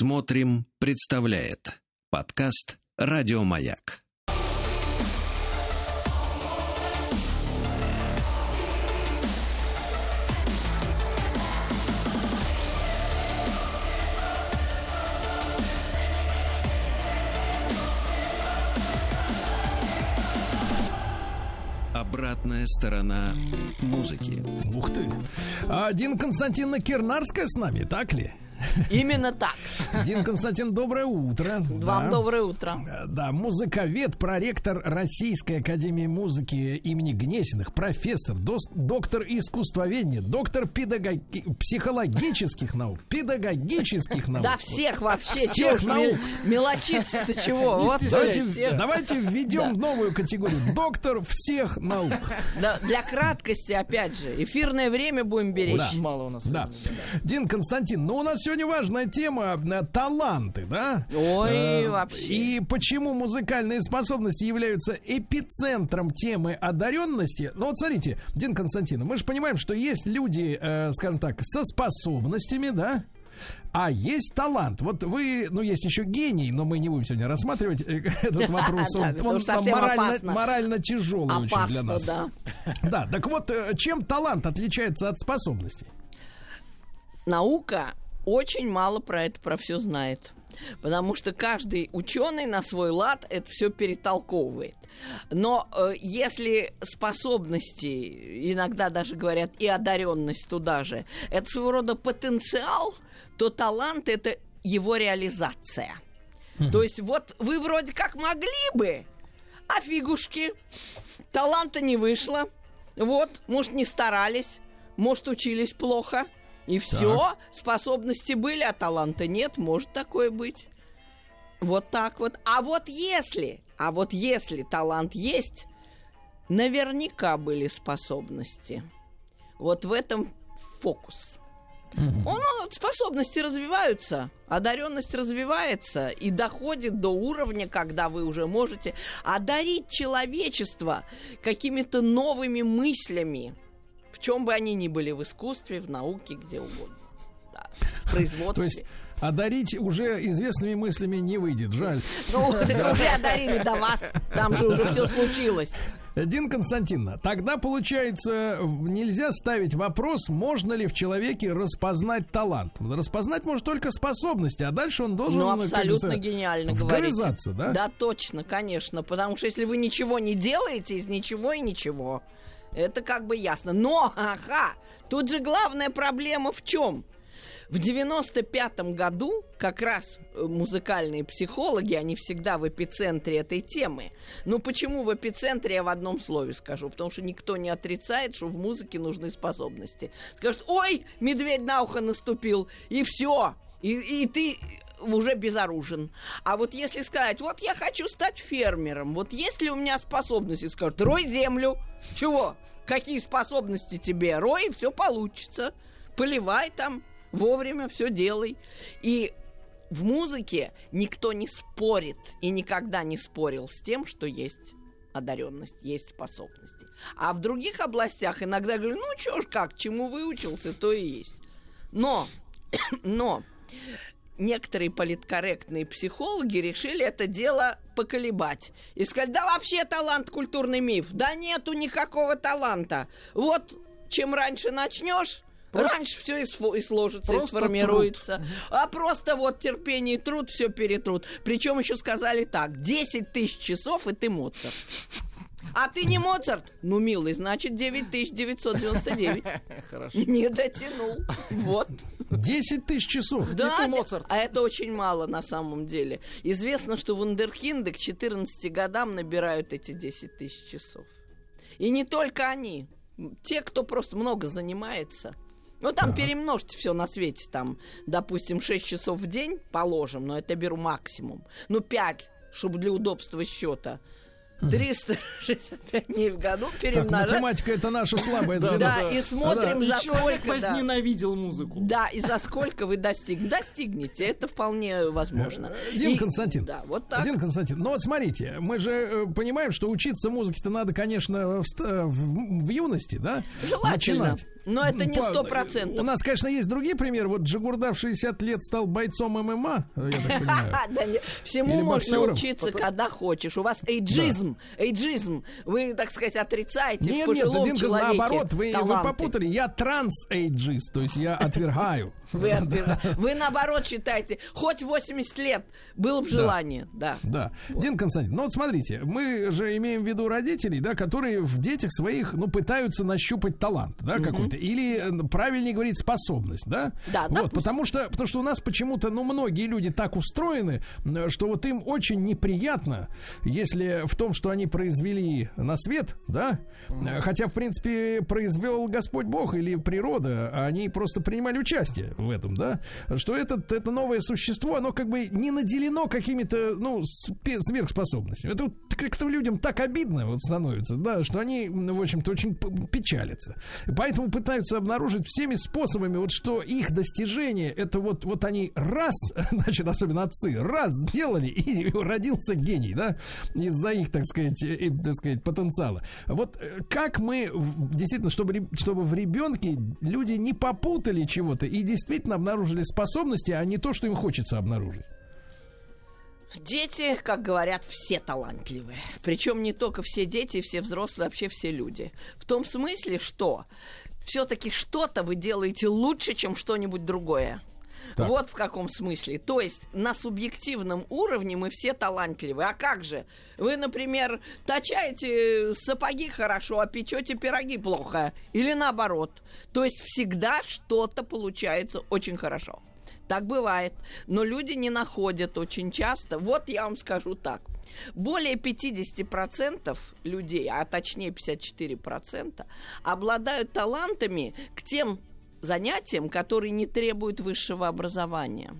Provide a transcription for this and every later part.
Смотрим, представляет подкаст Радиомаяк. Обратная сторона музыки. Ух ты. Дин Константиновна Кирнарская с нами, так ли? Именно так. Дин Константин, доброе утро. Вам да. доброе утро. Да, музыковед, проректор Российской Академии Музыки имени Гнесиных, профессор, доктор искусствоведения, доктор педагоги, психологических наук, педагогических наук. Да, всех вообще. Всех наук. Мелочиться-то чего? Вот давайте, давайте введем да. новую категорию. Доктор всех наук. Да, для краткости, опять же, эфирное время будем беречь. Да. Мало у нас. Да. Дин Константин, ну у нас сегодня важная тема таланты, да? Ой, э, вообще. И почему музыкальные способности являются эпицентром темы одаренности? Ну вот смотрите, Дин Константин, мы же понимаем, что есть люди, э, скажем так, со способностями, да? А есть талант. Вот вы, ну, есть еще гений, но мы не будем сегодня рассматривать э, этот вопрос. Он, он морально, морально тяжелый очень для нас. Да. да, так вот, э, чем талант отличается от способностей? Наука очень мало про это, про все знает. Потому что каждый ученый на свой лад это все перетолковывает. Но э, если способности, иногда даже говорят и одаренность туда же, это своего рода потенциал, то талант это его реализация. Mm-hmm. То есть вот вы вроде как могли бы, а фигушки, таланта не вышло. Вот, может, не старались, может, учились плохо – и все, способности были, а таланта нет, может такое быть. Вот так вот. А вот если, а вот если талант есть, наверняка были способности. Вот в этом фокус. Он, он, способности развиваются, одаренность развивается и доходит до уровня, когда вы уже можете одарить человечество какими-то новыми мыслями, в чем бы они ни были, в искусстве, в науке, где угодно. Да, в производстве. То есть одарить уже известными мыслями не выйдет, жаль. Ну, уже одарили до вас, там же уже все случилось. Дин Константиновна, тогда получается нельзя ставить вопрос, можно ли в человеке распознать талант. Распознать может только способности, а дальше он должен... Ну, абсолютно гениально говорить. да? Да, точно, конечно. Потому что если вы ничего не делаете, из ничего и ничего. Это как бы ясно. Но, ага, тут же главная проблема в чем? В 95-м году как раз э, музыкальные психологи, они всегда в эпицентре этой темы. Ну почему в эпицентре, я в одном слове скажу. Потому что никто не отрицает, что в музыке нужны способности. Скажут, ой, медведь на ухо наступил, и все. И, и ты уже безоружен. А вот если сказать, вот я хочу стать фермером, вот есть ли у меня способности, скажут, рой землю. Чего? Какие способности тебе? Рой, все получится. Поливай там, вовремя все делай. И в музыке никто не спорит и никогда не спорил с тем, что есть одаренность, есть способности. А в других областях иногда говорю, ну чё ж как, чему выучился, то и есть. Но, но некоторые политкорректные психологи решили это дело поколебать. И сказали, да вообще талант культурный миф. Да нету никакого таланта. Вот чем раньше начнешь, Просто, Раньше все и, и сложится, и сформируется. Труд. А просто вот терпение и труд все перетрут. Причем еще сказали так: 10 тысяч часов и ты Моцарт. А ты не Моцарт? Ну, милый, значит 9999. Хорошо. Не дотянул. Вот. 10 тысяч часов. Да, ты Моцарт. а это очень мало на самом деле. Известно, что вундеркинды к 14 годам набирают эти 10 тысяч часов. И не только они. Те, кто просто много занимается. Ну, там ага. перемножьте все на свете. Там, допустим, 6 часов в день положим, но это беру максимум. Ну, 5, чтобы для удобства счета. 365 дней в году перемножать. Так, математика это наша слабая звено. Да, и смотрим, за сколько... возненавидел музыку. Да, и за сколько вы достиг... достигнете. Это вполне возможно. Дин Константин. Да, вот так. Дин Константин, ну вот смотрите, мы же э, понимаем, что учиться музыке-то надо, конечно, в, в юности, да? Желательно. Начинать. Но это не сто процентов. У нас, конечно, есть другие примеры. Вот Джигурда в 60 лет стал бойцом ММА, я так понимаю. Да Всему можно учиться, когда хочешь. У вас эйджизм, эйджизм. Вы, так сказать, отрицаете Нет, нет, Динка, наоборот, вы, попутали. Я транс-эйджист, то есть я отвергаю. Вы, вы наоборот считаете, хоть 80 лет было бы желание, да. Да. Дин Константин, ну вот смотрите, мы же имеем в виду родителей, да, которые в детях своих, ну, пытаются нащупать талант, да, какой-то. Или, э, правильнее говорить, способность, да? Да, Вот, допустим. потому что, потому что у нас почему-то, ну, многие люди так устроены, что вот им очень неприятно, если в том, что они произвели на свет, да, э, хотя, в принципе, произвел Господь Бог или природа, а они просто принимали участие в этом, да, что этот, это новое существо, оно как бы не наделено какими-то, ну, сверхспособностями. Это вот как-то людям так обидно вот становится, да, что они, в общем-то, очень печалятся. Поэтому пытаются обнаружить всеми способами, вот что их достижение, это вот, вот они раз, значит, особенно отцы, раз сделали, и родился гений, да, из-за их, так сказать, э, э, так сказать, потенциала. Вот э, как мы, действительно, чтобы, чтобы в ребенке люди не попутали чего-то и действительно обнаружили способности, а не то, что им хочется обнаружить. Дети, как говорят, все талантливые. Причем не только все дети, все взрослые, вообще все люди. В том смысле, что все-таки что-то вы делаете лучше, чем что-нибудь другое. Так. Вот в каком смысле. То есть на субъективном уровне мы все талантливы. А как же? Вы, например, точаете сапоги хорошо, а печете пироги плохо. Или наоборот. То есть всегда что-то получается очень хорошо. Так бывает. Но люди не находят очень часто. Вот я вам скажу так. Более 50% людей, а точнее 54%, обладают талантами к тем занятиям, которые не требуют высшего образования.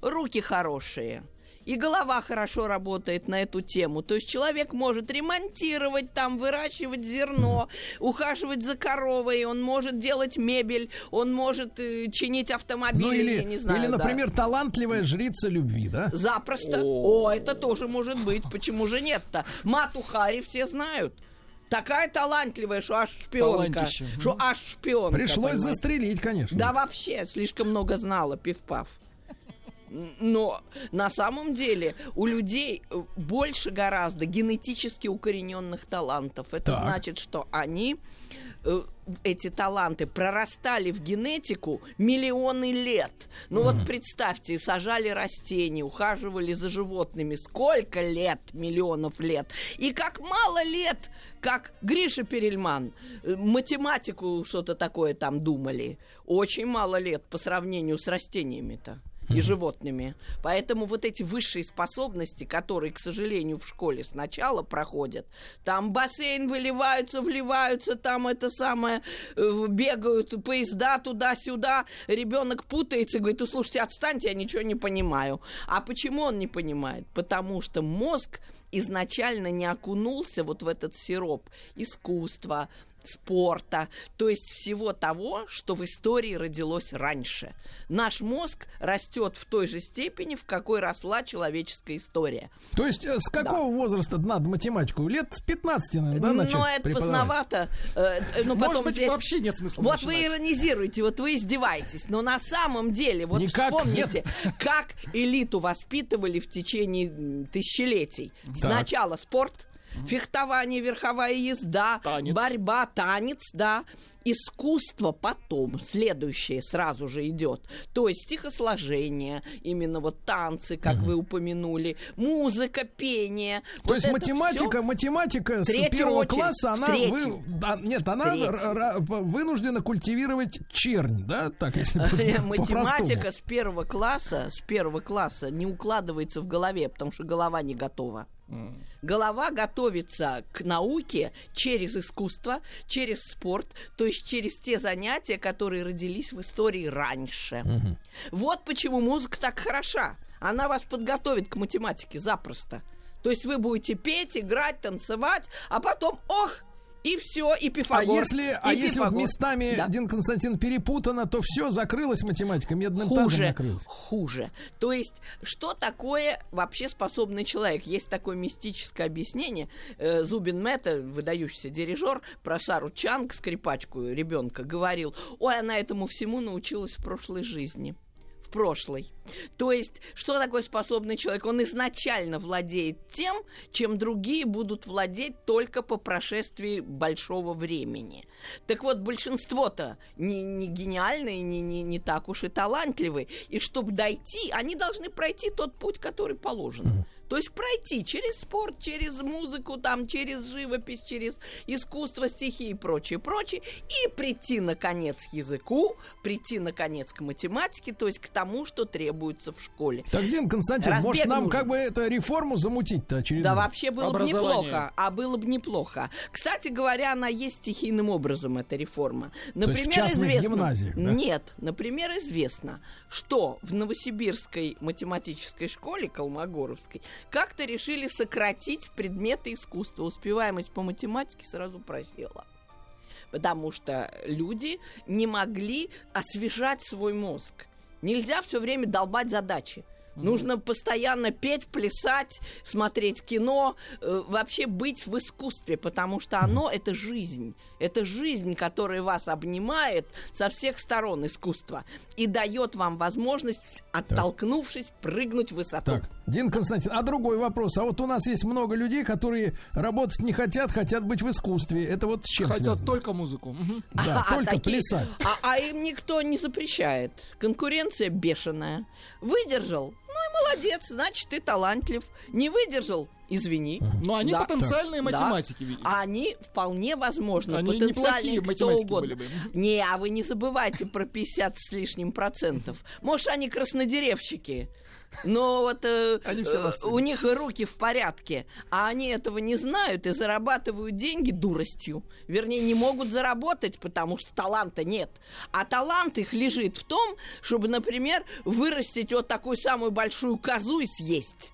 Руки хорошие. И голова хорошо работает на эту тему. То есть человек может ремонтировать, там, выращивать зерно, ухаживать за коровой, он может делать мебель, он может э, чинить автомобили, Ну или, я не знаю. или да. например, талантливая жрица любви, да? Запросто. О, это тоже может быть. Почему же нет-то? Мату Хари все знают. Такая талантливая, что аж шпионка. Что аж шпионка. Пришлось понимаете? застрелить, конечно. Да вообще, слишком много знала, пив-пав. Но на самом деле у людей э, больше гораздо генетически укорененных талантов. Это Так. значит, что они эти таланты прорастали в генетику миллионы лет. Ну вот представьте, сажали растения, ухаживали за животными. Сколько лет? Миллионов лет. И как мало лет, как Гриша Перельман, э, математику что-то такое там думали. Очень мало лет по сравнению с растениями-то и животными. Поэтому вот эти высшие способности, которые, к сожалению, в школе сначала проходят, там бассейн выливаются, вливаются, там это самое, э, бегают поезда туда-сюда, ребенок путается и говорит, ну слушайте, отстаньте, я ничего не понимаю. А почему он не понимает? Потому что мозг изначально не окунулся вот в этот сироп искусства, спорта, то есть всего того, что в истории родилось раньше. Наш мозг растет в той же степени, в какой росла человеческая история. То есть э, с какого возраста надо математику? Лет с 15, наверное, да, начать Но это поздновато. э, э, ну, Может потом быть, здесь- вообще нет смысла Вот вы начинать. иронизируете, вот вы издеваетесь. Но на самом деле, вот Никак вспомните, как элиту воспитывали в течение тысячелетий. Сначала спорт, фехтование, верховая езда, Танец. борьба, танец, да. Искусство потом, следующее сразу же идет. То есть стихосложение, именно вот танцы, как вы упомянули, музыка, пение. То Вот есть математика, математика с первого очередь, класса, она вы- да, нет, она р- вынуждена культивировать чернь, да, так если Математика с первого класса, с первого класса не укладывается в голове, потому что голова не готова. Голова готовится к науке через искусство, через спорт, то есть через те занятия, которые родились в истории раньше. Вот почему музыка так хороша. Она вас подготовит к математике запросто. То есть вы будете петь, играть, танцевать, а потом, ох, И все, и А Пифагор. если, а если вот местами, Да. Дин Константин, перепутано, то все, закрылась математика, медным тазом хуже, накрылась. хуже. То есть, что такое вообще способный человек? Есть такое мистическое объяснение. Э, Зубин Мэтта, выдающийся дирижер, про Сару Чанг, скрипачку ребенка, говорил, ой, она этому всему научилась в прошлой жизни. В прошлой. То есть, что такое способный человек? Он изначально владеет тем, чем другие будут владеть только по прошествии большого времени. Так вот, большинство-то не, не гениальные, не, не, не так уж и талантливые. И чтобы дойти, они должны пройти тот путь, который положен. То есть пройти через спорт, через музыку, там, через живопись, через искусство, стихи и прочее, прочее, и прийти, наконец, к языку, прийти, наконец, к математике, то есть к тому, что требуется в школе. Так, Дин Константин, Разбег может нам нужен. как бы это реформу замутить-то Да очередную? вообще было бы неплохо. А было бы неплохо. Кстати говоря, она есть стихийным образом, эта реформа. Например, есть в известно... гимназиях, да? Нет. Например, известно, что в Новосибирской математической школе Колмогоровской как-то решили сократить предметы искусства. Успеваемость по математике сразу просела. Потому что люди не могли освежать свой мозг. Нельзя все время долбать задачи. Нужно постоянно петь, плясать, смотреть кино, э, вообще быть в искусстве, потому что оно это жизнь. Это жизнь, которая вас обнимает со всех сторон искусства и дает вам возможность, оттолкнувшись, прыгнуть в высоту. Так, Дин Константин, а другой вопрос. А вот у нас есть много людей, которые работать не хотят, хотят быть в искусстве. Это вот с чем Хотят связано? только музыку. Да, А, только такие- плясать. А, а им никто не запрещает. Конкуренция бешеная. Выдержал? Ну и молодец, значит, ты талантлив. Не выдержал? Извини. Но они Да. потенциальные Да. математики. видимо. А Они вполне возможно, Они потенциальные кто математики угодно. были бы. Не, а вы не забывайте про 50 с лишним процентов. Может, они краснодеревщики. Но вот э, э, у них руки в порядке, а они этого не знают и зарабатывают деньги дуростью. Вернее, не могут заработать, потому что таланта нет. А талант их лежит в том, чтобы, например, вырастить вот такую самую большую козу и съесть.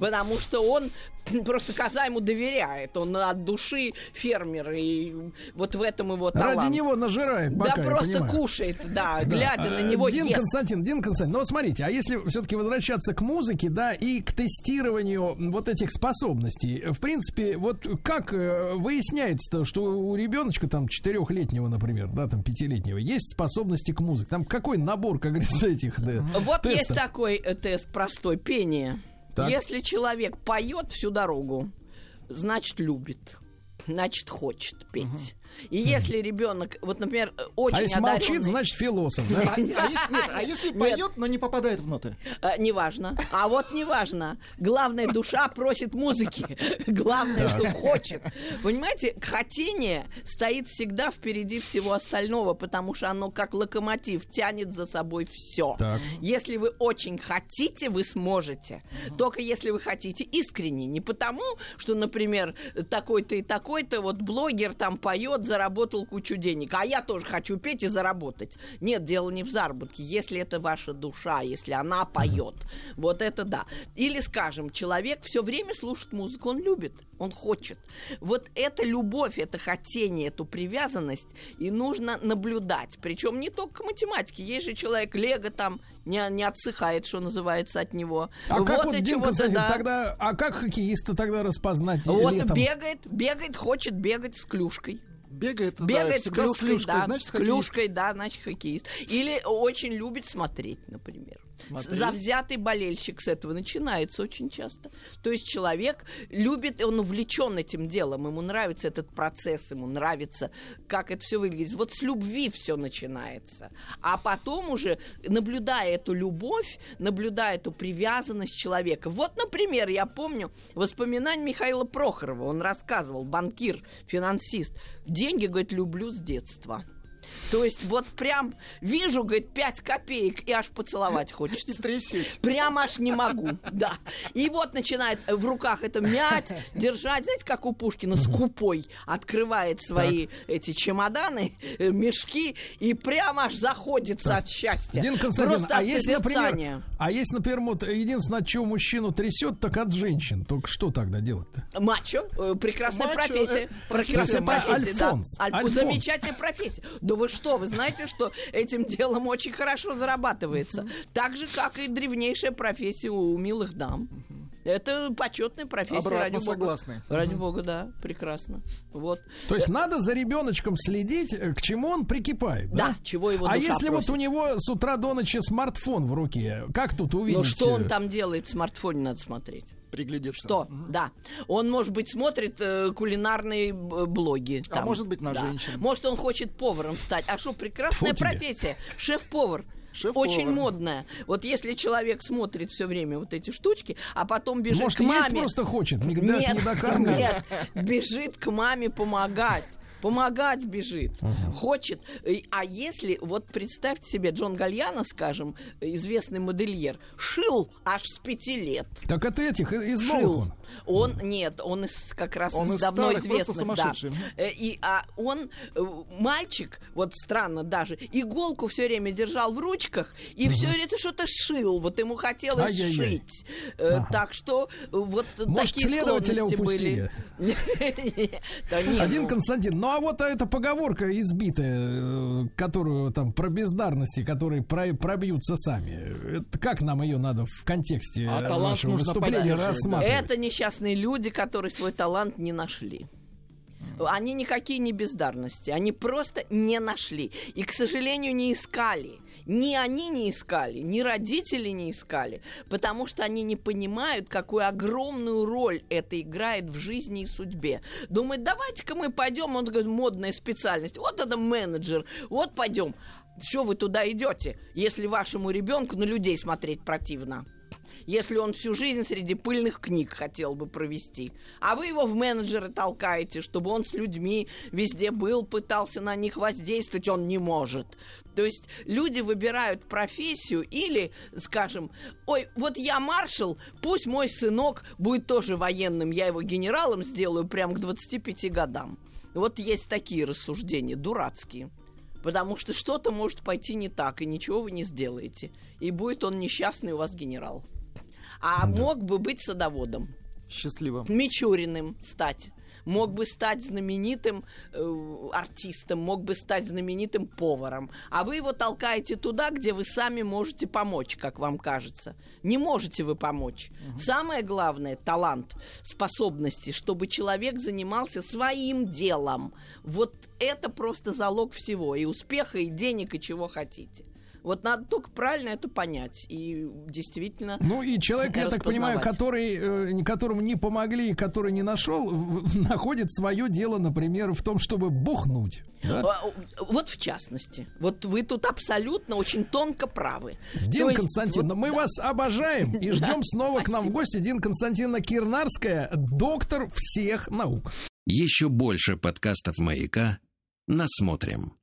Потому что он просто коза ему доверяет. Он от души фермер. И вот в этом его талант. Ради него нажирает, Да пока, я просто понимаю. кушает, да, Да. глядя на А, него Дин ест. Константин, Дин Константин, ну вот смотрите, а если все-таки возвращаться к музыке, да, и к тестированию вот этих способностей, в принципе, вот как э, выясняется-то, что у ребеночка там четырехлетнего, например, да, там пятилетнего, есть способности к музыке? Там какой набор, как говорится, этих да, Вот есть тестов? такой э, тест простой, пение. Так. Если человек поет всю дорогу, значит любит, значит хочет петь. И если ребенок, вот, например, э, очень А если молчит, одаренный- значит философ, да? А, а если, нет, а если Нет. поет, но не попадает в ноты? А, неважно. А вот неважно. Главное, душа просит музыки. Главное, что хочет. Понимаете, хотение стоит всегда впереди всего остального, потому что оно как локомотив тянет за собой все. Так. Если вы очень хотите, вы сможете. Только если вы хотите искренне. Не потому, что, например, такой-то и такой-то вот блогер там поет, заработал кучу денег. А я тоже хочу петь и заработать. Нет, дело не в заработке. Если это ваша душа, если она поет, вот это да. Или, скажем, человек все время слушает музыку, он любит, он хочет. Вот эта любовь, это хотение, эту привязанность, и нужно наблюдать. Причем не только к математике. Есть же человек, Лего там не, не отсыхает, что называется, от него. А как Вот вот, и Дин чего-то, Константин, да. тогда, а как хоккеиста тогда распознать Вот летом? бегает, бегает, хочет бегать с клюшкой. Бегает, да, Бегает с всегда клюшкой, да. значит, клюшкой, да, значит, хоккеист. Или очень любит смотреть, например. Смотреть. Завзятый болельщик с этого начинается очень часто. То есть человек любит, он увлечен этим делом, ему нравится этот процесс, ему нравится, как это все выглядит. Вот с любви все начинается. А потом уже, наблюдая эту любовь, наблюдая эту привязанность человека. Вот, например, я помню воспоминания Михаила Прохорова. Он рассказывал, банкир, финансист. Деньги, говорит, люблю с детства. То есть вот прям вижу, говорит, 5 копеек, и аж поцеловать хочется. трясете. Прям аж не могу, да. И вот начинает в руках это мять, держать, знаете, как у Пушкина, скупой открывает свои эти чемоданы, э, мешки, и прям аж заходится от счастья. Дин Константин, Просто а если, например, а если, например, вот единственное, от чего мужчину трясет, так от женщин. Только что тогда делать-то? Мачо, э, прекрасная Мачо, профессия. э, прекрасная профессия, да. Альфонс, Аль- Альфонс. Замечательная профессия. Да вы что, вы знаете, что этим делом очень хорошо зарабатывается. Так же, как и древнейшая профессия у милых дам. Это почетная профессия, Обратно ради бога. согласны. Ради бога, да, прекрасно. Вот. То есть надо за ребеночком следить, э, к чему он прикипает, да? Да, чего его А если вот просит. у него с утра до ночи смартфон в руке, как тут увидеть? Ну что он э, там делает в смартфоне, надо смотреть. Приглядеться. Что? Да. Он, может быть, смотрит э, кулинарные б- блоги. А там. может быть, на Да. женщин. Может, он хочет поваром стать. А что, прекрасная Фу тебе. профессия. Шеф-повар. Шеф-повар. Очень модная. Вот если человек смотрит все время вот эти штучки, а потом бежит Может, к маме... есть просто хочет, не, да- нет, не докармливает. нет, бежит к маме помогать. Помогать бежит, хочет. И- А если, вот представьте себе, Джон Гальяно, скажем, известный модельер, шил аж с пяти лет. Так это этих, из Шил. новых он. Он, нет, он из как раз Он из давно старых, известных, да. Э, И а он э, мальчик, вот странно даже, иголку все время держал в ручках и все это что-то шил. Вот ему хотелось Ай-яй-яй. шить. Э, Так что вот Может, такие следователя упустили? были. Один ну, Константин, ну а вот эта поговорка избитая, которую там про бездарности, которые про- пробьются сами, это как нам ее надо в контексте А нашего выступления рассматривать? Это несчастные люди, которые свой талант не нашли. Они никакие не бездарности, они просто не нашли. И, к сожалению, не искали. Ни они не искали, ни родители не искали, потому что они не понимают, какую огромную роль это играет в жизни и судьбе. Думают, давайте-ка мы пойдем, он говорит, модная специальность, вот это менеджер, вот пойдем. Что вы туда идете, если вашему ребенку на людей смотреть противно? Если он всю жизнь среди пыльных книг хотел бы провести. А вы его в менеджеры толкаете, чтобы он с людьми везде был, пытался на них воздействовать, он не может. То есть люди выбирают профессию или, скажем, ой, вот я маршал, пусть мой сынок будет тоже военным, я его генералом сделаю прям к 25 годам. Вот есть такие рассуждения, дурацкие. Потому что что-то может пойти не так, и ничего вы не сделаете. И будет он несчастный у вас генерал. А мог бы быть садоводом, Счастливо. Мичуриным стать. Мог бы стать знаменитым э, артистом, мог бы стать знаменитым поваром. А вы его толкаете туда, где вы сами можете помочь, как вам кажется. Не можете вы помочь. Самое главное талант, способности, чтобы человек занимался своим делом. Вот это просто залог всего. И успеха, и денег, и чего хотите. Вот надо только правильно это понять. И действительно... Ну и человек, я так понимаю, который, э, которому не помогли, который не нашел, находит свое дело, например, в том, чтобы бухнуть. да? А, Вот в частности. Вот вы тут абсолютно очень тонко правы. Дин То есть, Константин, вот, мы да. вас обожаем и ждем снова к нам в спасибо. гости. Дин Константиновна Кирнарская, доктор всех наук. Еще больше подкастов «Маяка» насмотрим.